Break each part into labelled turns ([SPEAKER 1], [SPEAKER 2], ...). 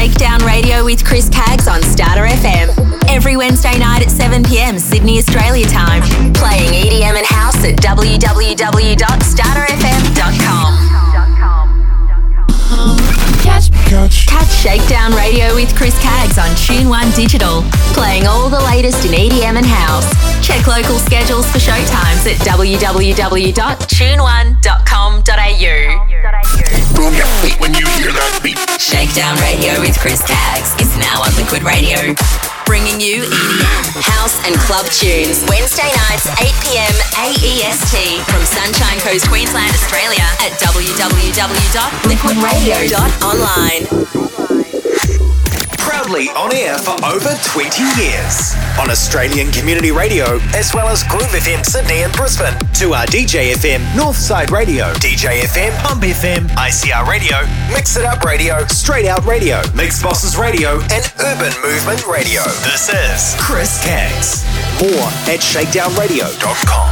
[SPEAKER 1] Shakedown Radio with Chris Caggs on Starter FM. Every Wednesday night at 7 pm Sydney, Australia time. Playing EDM and house at www.starterfm.com. Catch, catch, catch Shakedown Radio with Chris Caggs on Tune One Digital. Playing all the latest in EDM and house. Check local schedules for showtimes at www.tuneone.com.au.
[SPEAKER 2] Boom your feet when you hear that beat.
[SPEAKER 1] Shakedown Radio with Chris Caggs is now on Liquid Radio. Bringing you EDM, house and club tunes. Wednesday nights, 8 pm AEST from Sunshine Coast, Queensland, Australia at www.liquidradio.online
[SPEAKER 3] proudly on air for over 20 years. On Australian Community Radio, as well as Groove FM Sydney and Brisbane. To our DJ FM Northside Radio, DJ FM Pump FM, ICR Radio, Mix It Up Radio, Straight Out Radio, Mix Bosses Radio, and Urban Movement Radio. This is Chris Caggs. More at shakedownradio.com.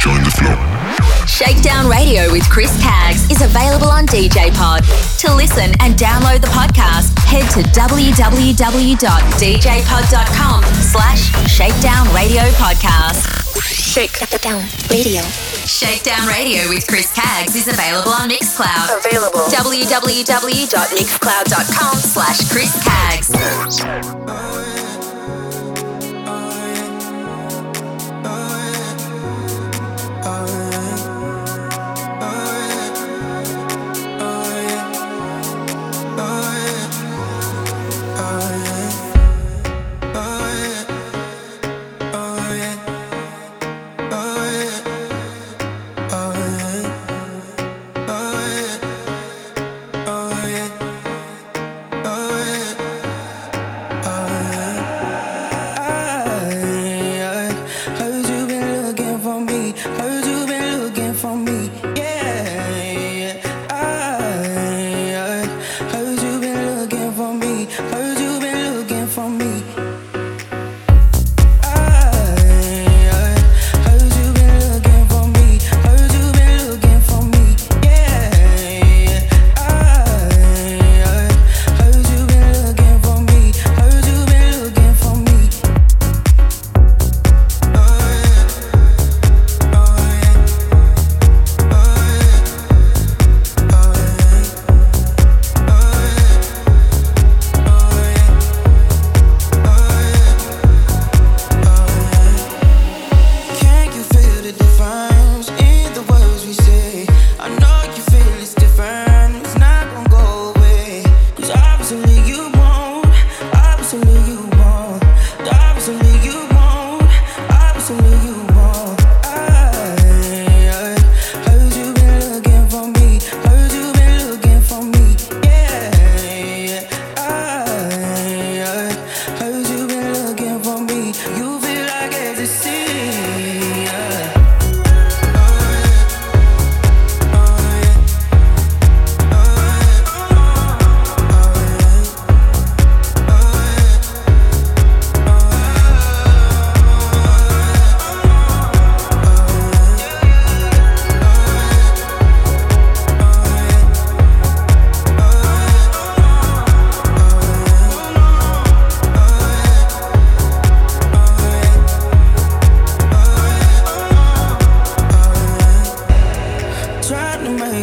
[SPEAKER 2] Join the flow.
[SPEAKER 1] Shakedown Radio with Chris Caggs is available on DJ Pod. To listen and download the podcast, head to www.djpod.com slash Shakedown Radio Podcast.
[SPEAKER 4] Shakedown Radio.
[SPEAKER 1] Shakedown Radio with Chris Caggs is available on Mixcloud.
[SPEAKER 4] Available.
[SPEAKER 1] www.mixcloud.com slash Chris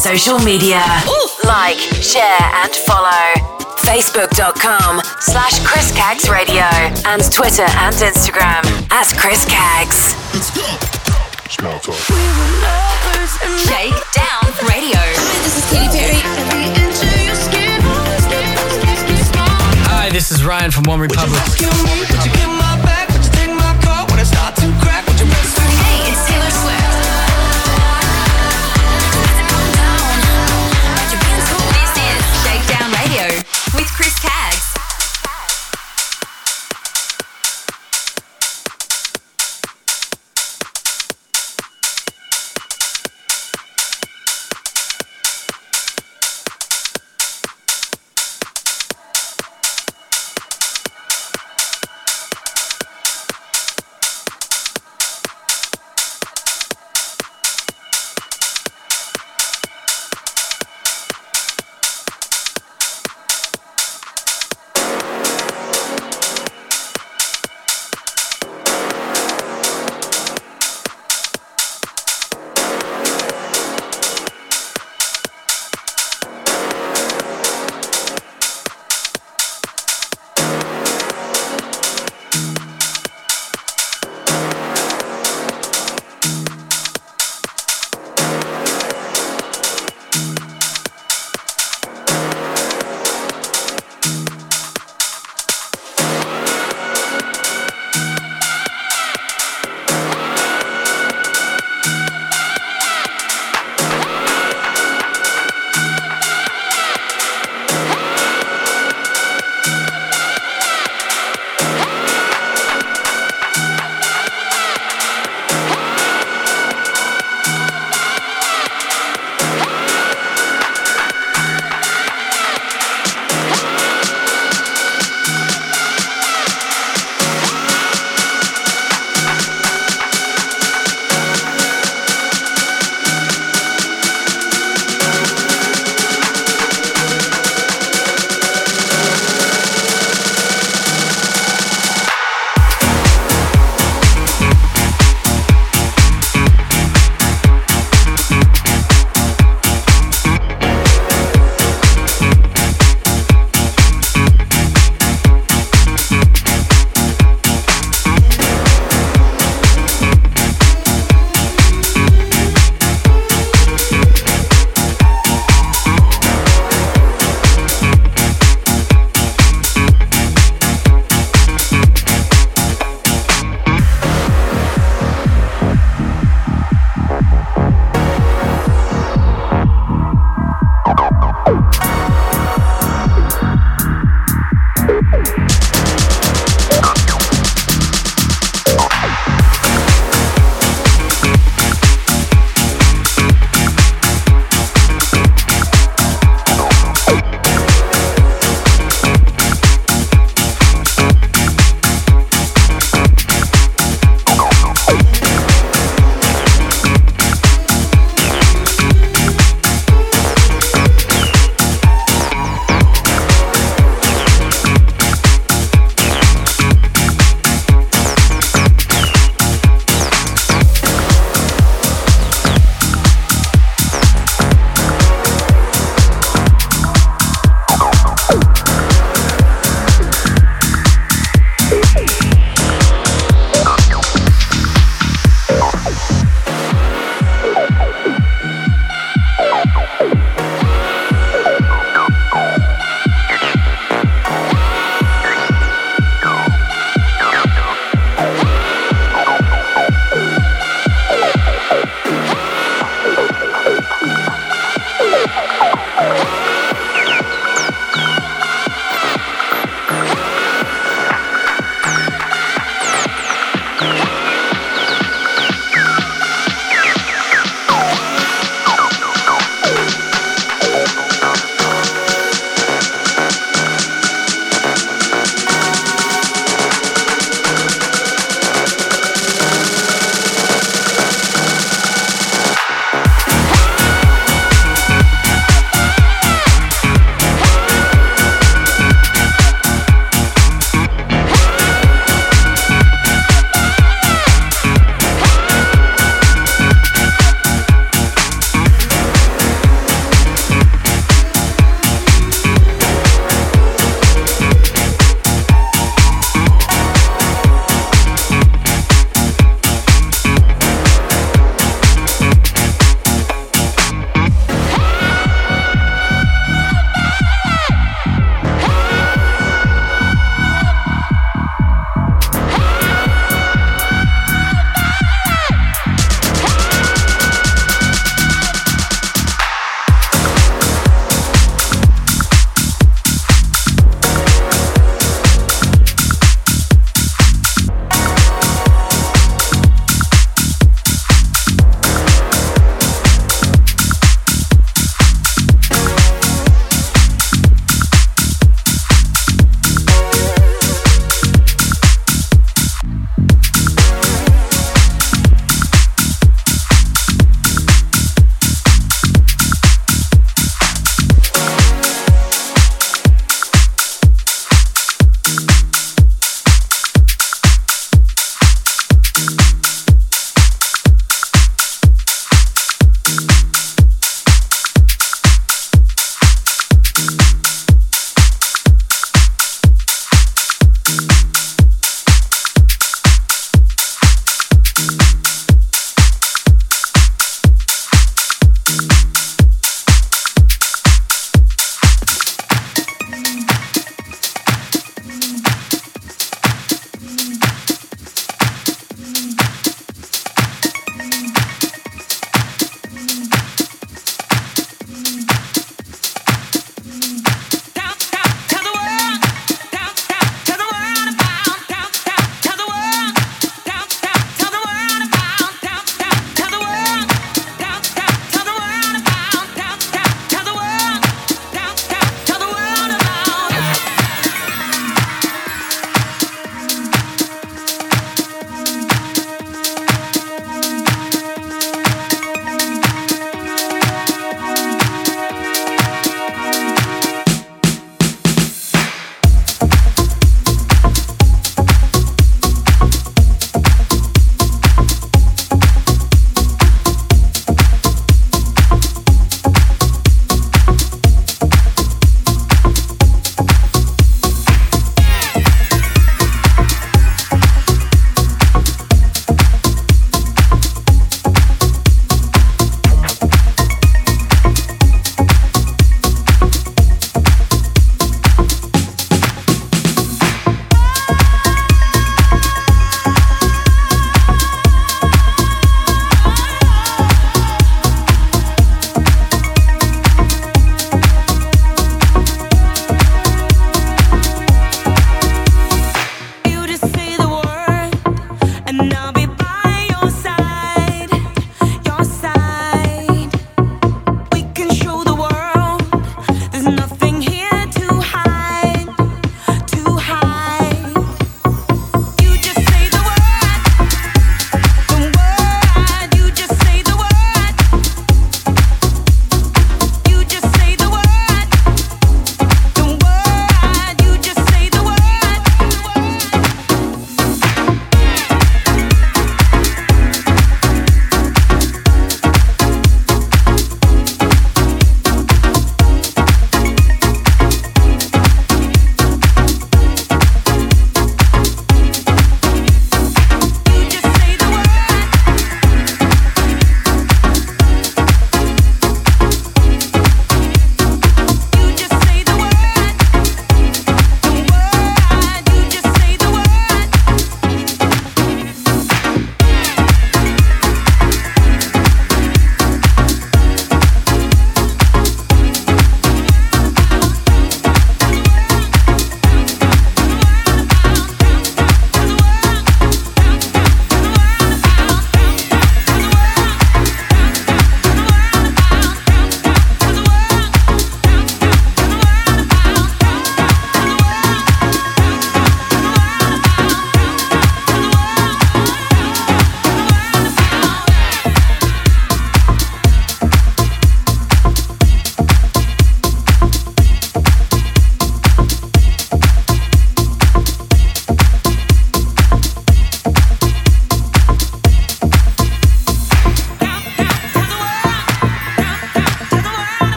[SPEAKER 5] social media. Ooh. Like, share, and follow. Facebook.com slash Chris Caggs Radio and Twitter and Instagram at Chris Caggs. Let's go. Shake Down Radio.
[SPEAKER 1] Hi, this is Katy Perry.
[SPEAKER 6] Hi, this is Ryan from One Republic.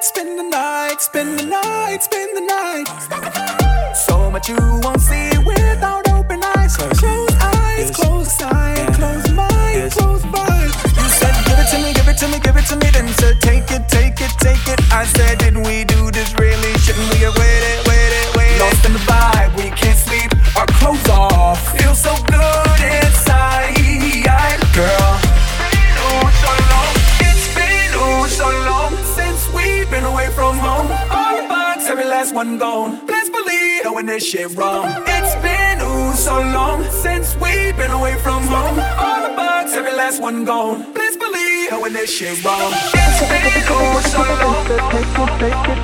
[SPEAKER 6] night, spend the
[SPEAKER 1] night, spend the night, spend the night. So much you
[SPEAKER 7] won't see without open eyes. Close eyes, close eyes, close mind, close mind. You said, give it to me, give it to me, give it to me. Then said, take it, take it, take it. I said, this shit wrong. It's been oh so long since we've been away from home. All the bugs, every last one gone. Please believe when this shit wrong. It's been oh so long. It's been oh so long.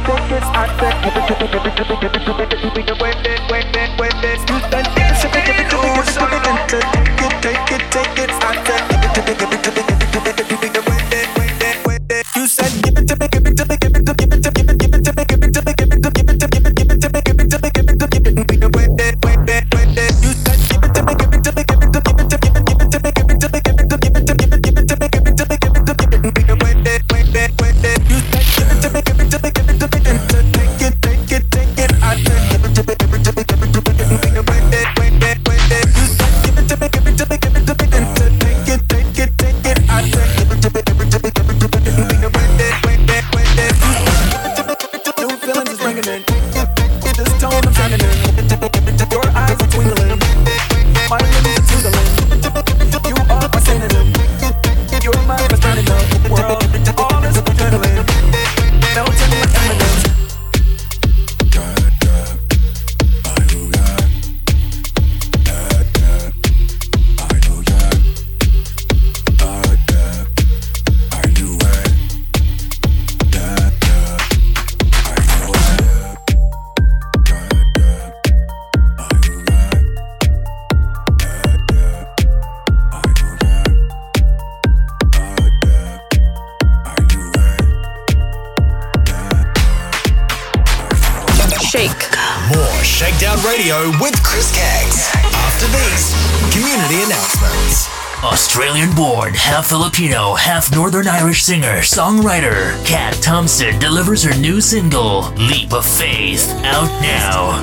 [SPEAKER 8] Filipino, half Northern Irish singer, songwriter, Kat Thompson delivers her new single, Leap of Faith, out now.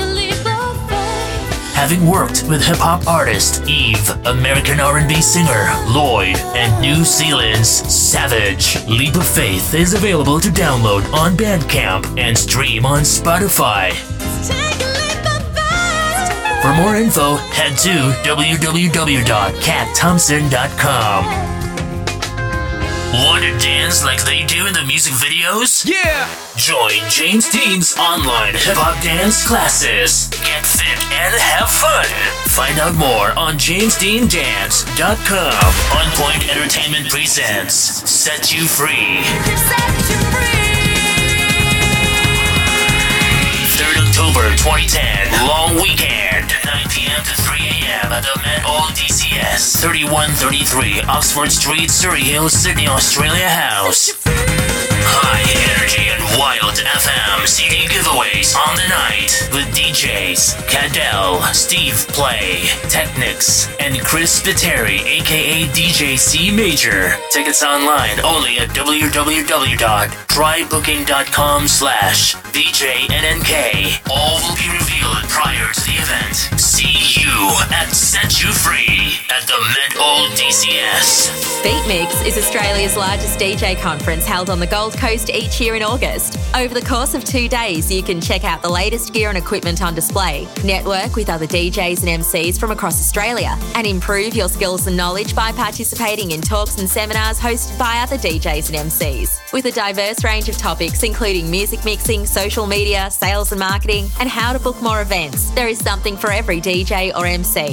[SPEAKER 8] Having worked with hip-hop artist Eve, American R&B singer Lloyd, and New Zealand's Savage, Leap of Faith is available to download on Bandcamp and stream on Spotify. For more info, head to www.katthompson.com. Want to dance like they do in the music videos?
[SPEAKER 9] Yeah!
[SPEAKER 8] Join James Dean's online hip hop dance classes. Get fit and have fun. Find out more on jamesdeandance.com. On Point Entertainment presents Set You Free. Set you free. 3rd October 2010, long weekend, 9 p.m. to 3 a.m. at the Met All DCS, 3133 Oxford Street, Surry Hills, Sydney, Australia House. High energy and wild FM CD giveaways on the night with DJs Cadell, Steve Play, Technics, and Chris Spiteri, aka DJ C Major. Tickets online only at www.trybooking.com slash VJNNK. All will be revealed prior to the event. You Set You Free at the Met Old DCS.
[SPEAKER 6] Beat Mix is Australia's largest DJ conference held on the Gold Coast each year in August. Over the course of two days, you can check out the latest gear and equipment on display, network with other DJs and MCs from across Australia, and improve your skills and knowledge by participating in talks and seminars hosted by other DJs and MCs. With a diverse range of topics, including music mixing, social media, sales and marketing, and how to book more events, there is something for every DJ or MC.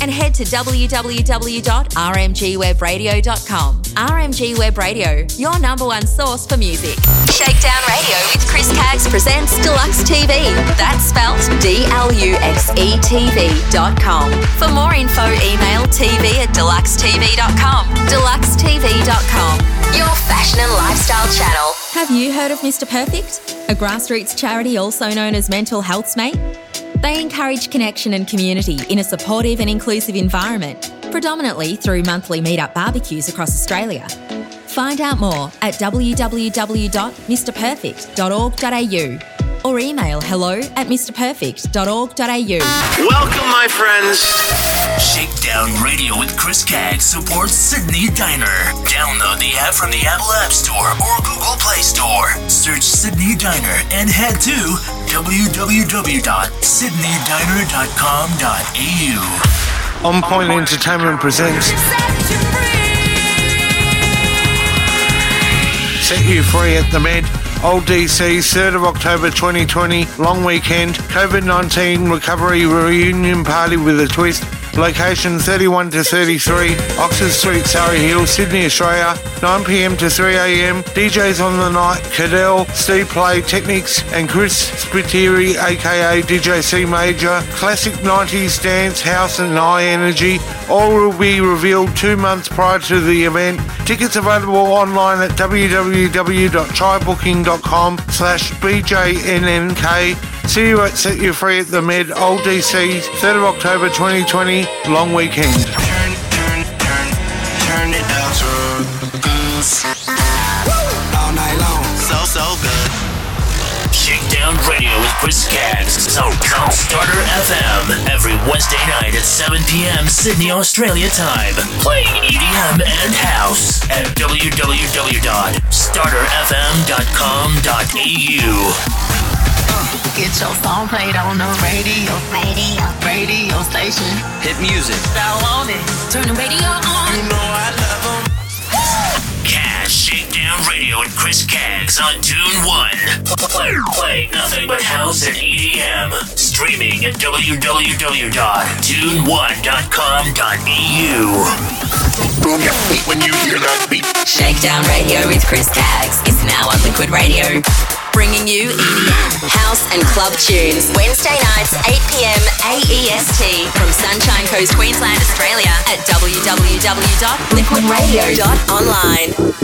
[SPEAKER 6] and head to www.rmgwebradio.com. RMG Web Radio, your number one source for music. Shakedown Radio with Chris Caggs presents Deluxe TV. That's spelt D L U X E TV.com. For more info, email tv at deluxetv.com. Deluxetv.com, your fashion and lifestyle channel.
[SPEAKER 10] Have you heard of Mr. Perfect, a grassroots charity also known as Mental Health's Mate? They encourage connection and community in a supportive and inclusive environment, predominantly through monthly meetup barbecues across Australia. Find out more at www.mrperfect.org.au or email hello at mrperfect.org.au.
[SPEAKER 8] Welcome, my friends. Shakedown Radio with Chris Caggs supports Sydney Diner. Download the app from the Apple App Store or Google Play Store. Search Sydney Diner and head to www.sydneydiner.com.au.
[SPEAKER 11] On Point Entertainment presents Set You Free at the Med. Old DC, 3rd of October 2020, long weekend, COVID 19 recovery reunion party with a twist. Location 31 to 33, Oxford Street, Surry Hills, Sydney, Australia. 9 pm to 3 am. DJs on the night Cadell, Steve Play, Technics, and Chris Spiteri, aka DJ C Major. Classic 90s dance, house, and high energy. All will be revealed two months prior to the event. Tickets available online at www.trybooking.com slash bjnnk. See you at Set You Free at the Med, Old DC, 3rd of October 2020, long weekend.
[SPEAKER 12] Turn, it up. All night long, so so good.
[SPEAKER 8] Shakedown Radio with Chris Caggs on Starter FM every Wednesday night at 7 p.m. Sydney, Australia time. Playing EDM and house at www.starterfm.com.au.
[SPEAKER 13] Get your song played on the radio. Radio. Radio station.
[SPEAKER 12] Hit music.
[SPEAKER 13] Download it. Turn the radio on.
[SPEAKER 12] You know I love them.
[SPEAKER 8] Cash Shakedown Radio with Chris Caggs on Tune 1. Play, play nothing but house and EDM. Streaming at www.tune1.com.au.
[SPEAKER 2] Boom your feet when you hear that beat.
[SPEAKER 6] Shakedown Radio with Chris Caggs is now on Liquid Radio. Bringing you EDM, house and club tunes. Wednesday nights, 8 p.m. AEST from Sunshine Coast, Queensland, Australia at www.liquidradio.online.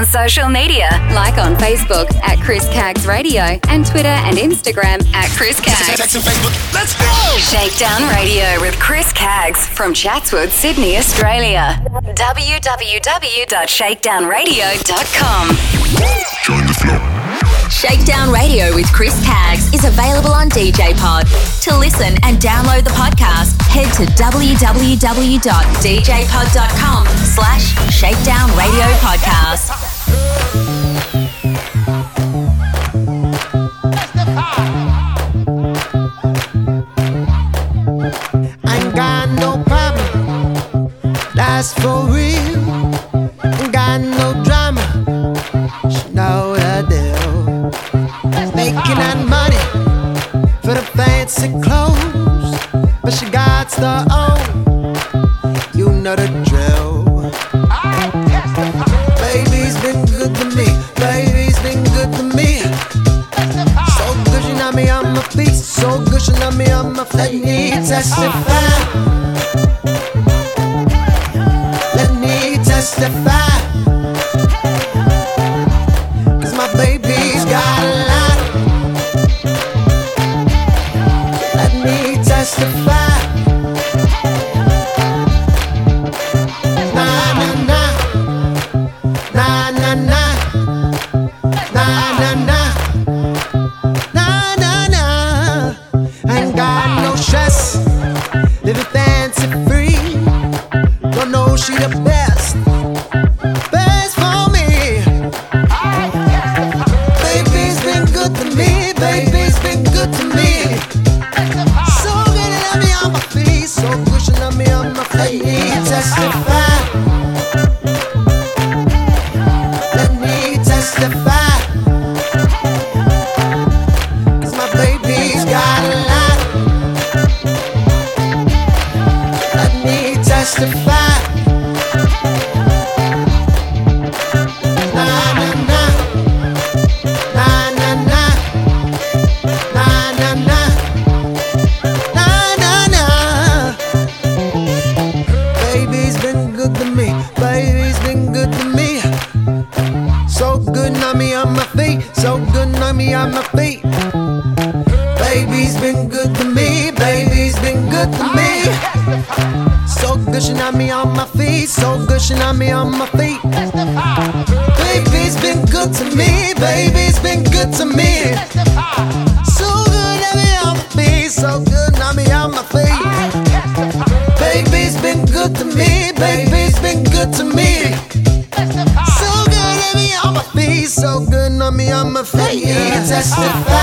[SPEAKER 14] on social media, like on Facebook at Chris Caggs Radio and Twitter and Instagram at Chris Caggs.
[SPEAKER 15] Text and Facebook. Let's go!
[SPEAKER 14] Shakedown Radio with Chris Caggs from Chatswood, Sydney, Australia. www.shakedownradio.com.
[SPEAKER 2] Join the flow.
[SPEAKER 6] Shakedown Radio with Chris Caggs is available on DJ Pod. To listen and download the podcast, head to www.djpod.com slash Shakedown Radio Podcast.
[SPEAKER 16] gets it close, but she got the O. You know the drill. Baby's been good to me. Baby's been good to me. So good she knocked me on my feet. So good she knocked me on my feet. Let me testify. Let me testify. Thank you. Testify.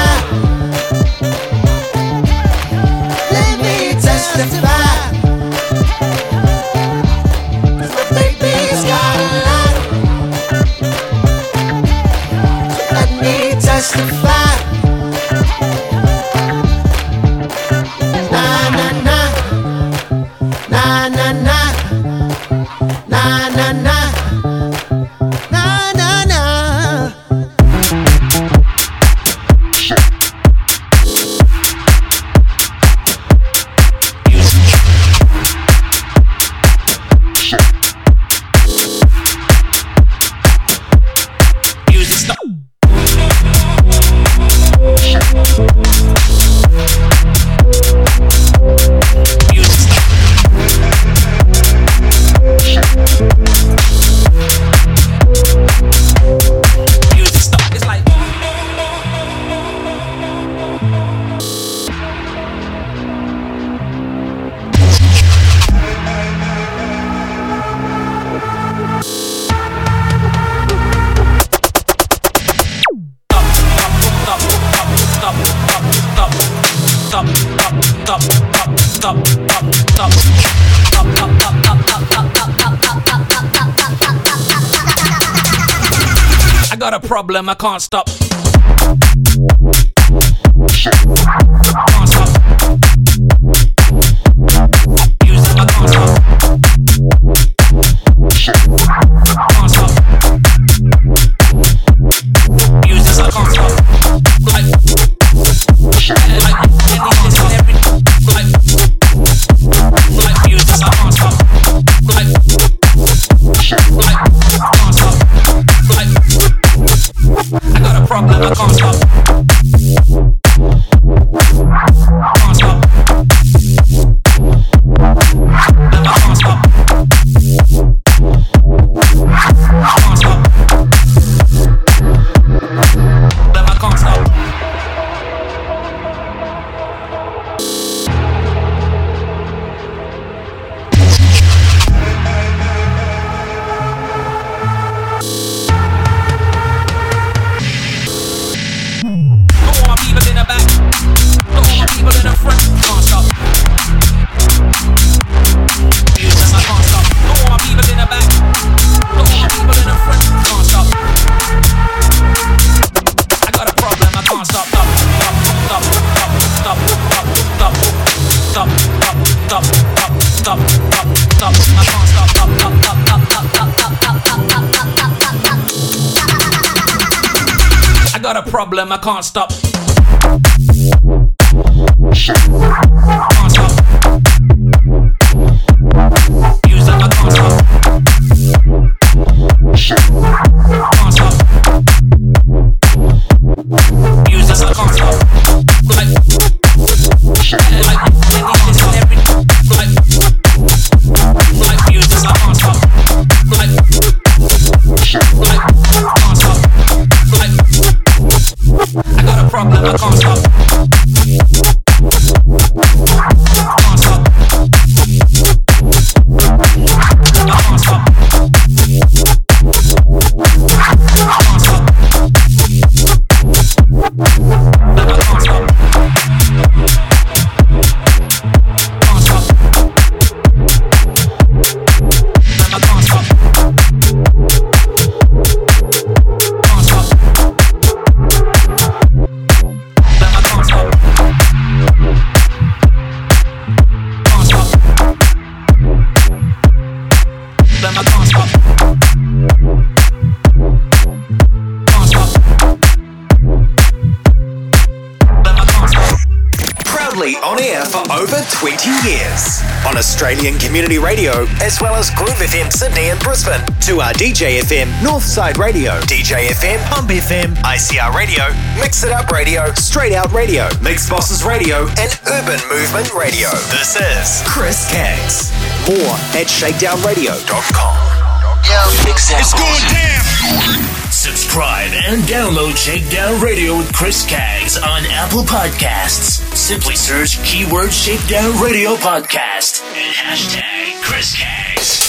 [SPEAKER 16] time,
[SPEAKER 17] I can't stop. Can't stop.
[SPEAKER 3] Australian Community Radio, as well as Groove FM Sydney and Brisbane. To our DJ FM Northside Radio, DJ FM Pump FM, ICR Radio, Mix It Up Radio, Straight Out Radio, Mix Bosses Radio, and Urban Movement Radio. This is Chris Caggs. More at shakedownradio.com.
[SPEAKER 8] It's going down. Subscribe and download Shakedown Radio with Chris Caggs on Apple Podcasts. Simply search keyword Shakedown Radio Podcast and hashtag Chris Caggs.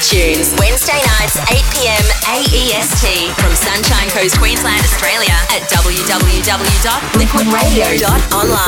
[SPEAKER 6] tunes. Wednesday nights, 8 p.m. AEST from Sunshine Coast, Queensland, Australia at www.liquidradio.online.